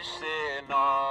Krishna, Hare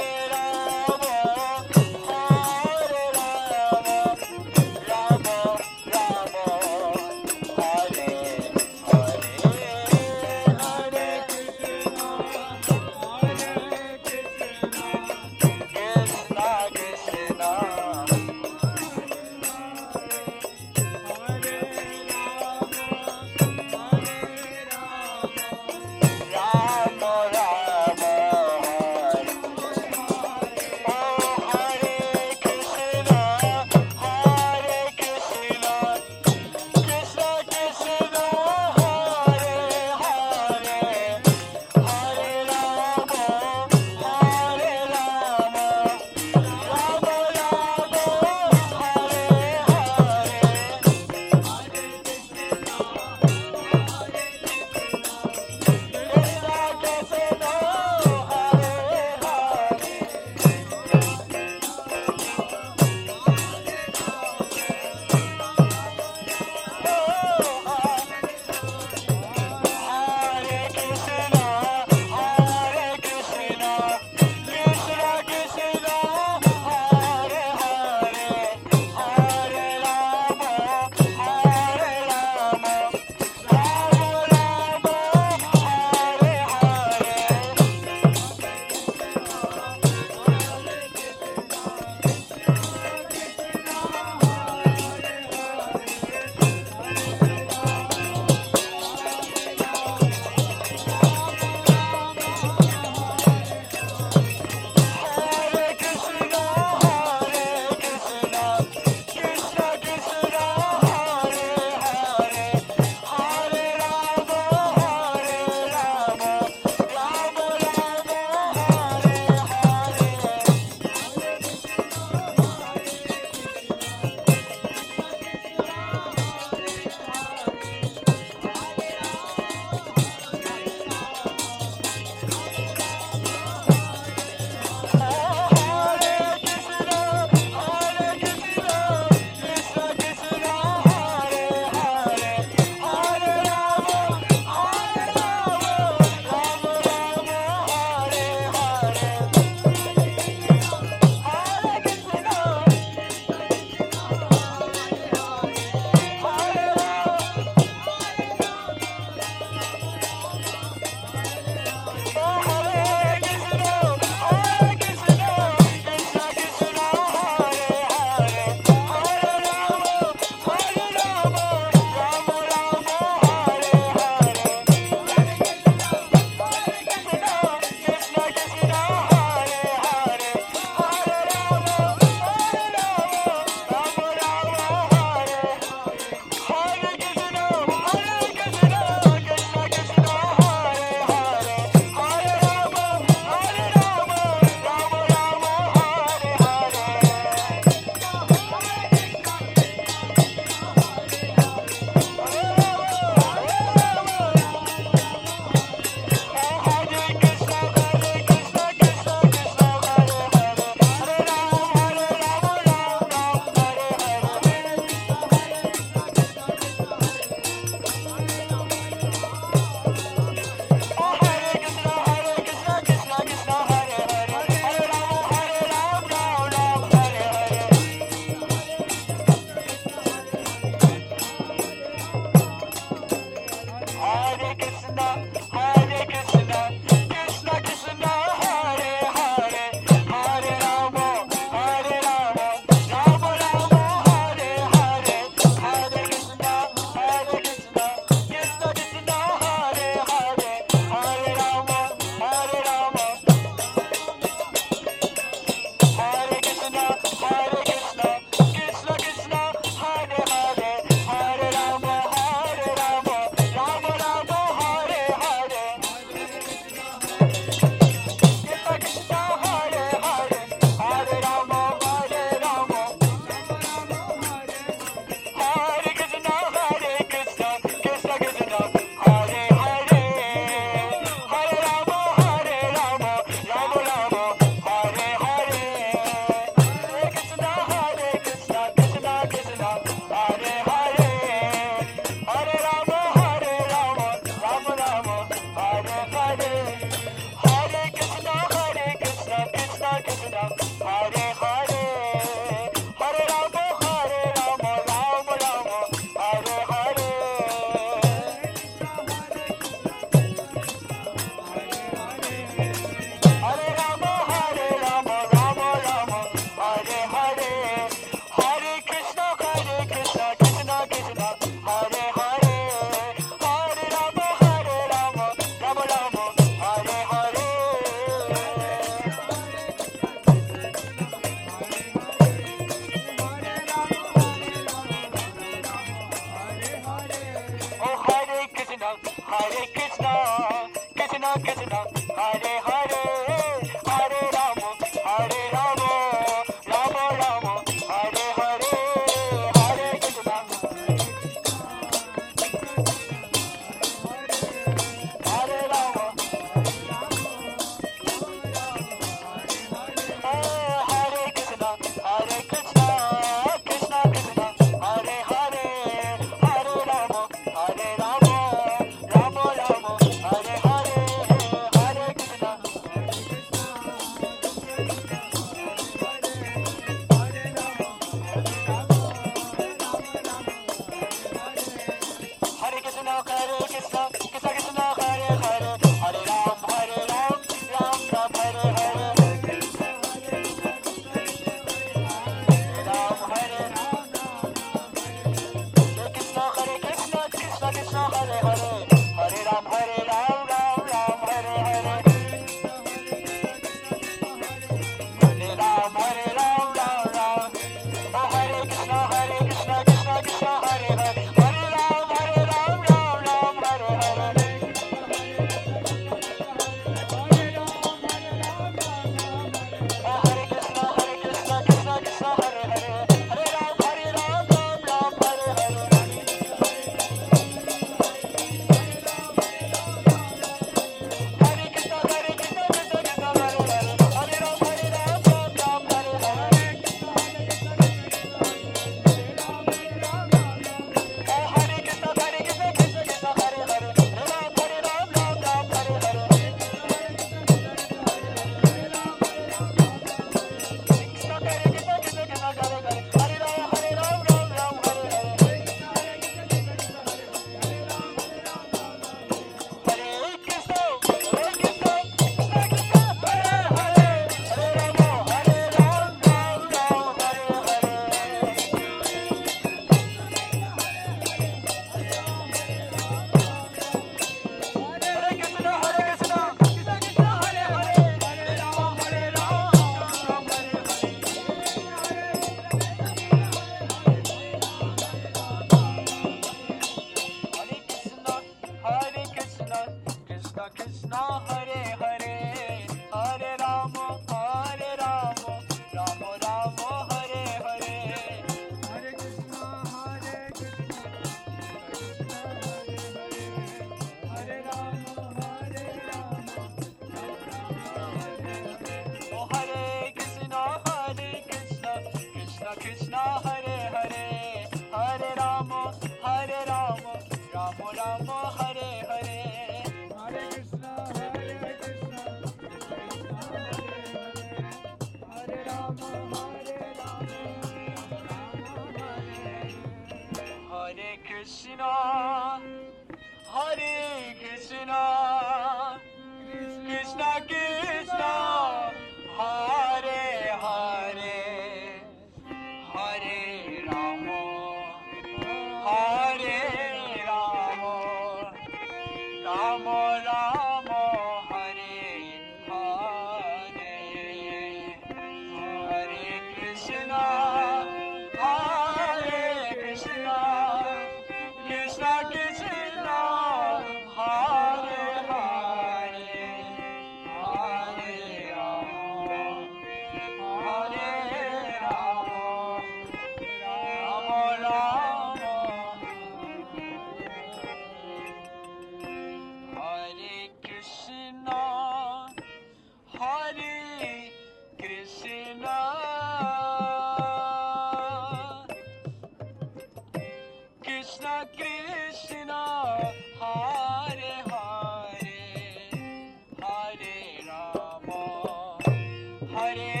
Hare